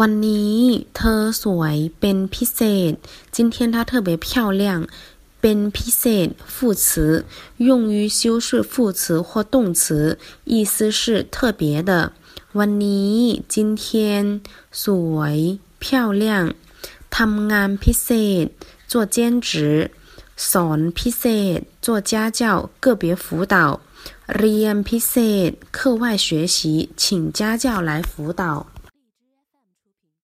วันนี้เธอสวยเป็นพิเศษ今天她特别漂亮เป็นพิเศษ副词用于修饰副词或动词意思是特别的วันนี้今天สวย漂亮ทำงานพิเศษ做兼职สอนพิเศษ做家教个别辅导เรียนพิเศษ课外学习请家教来辅导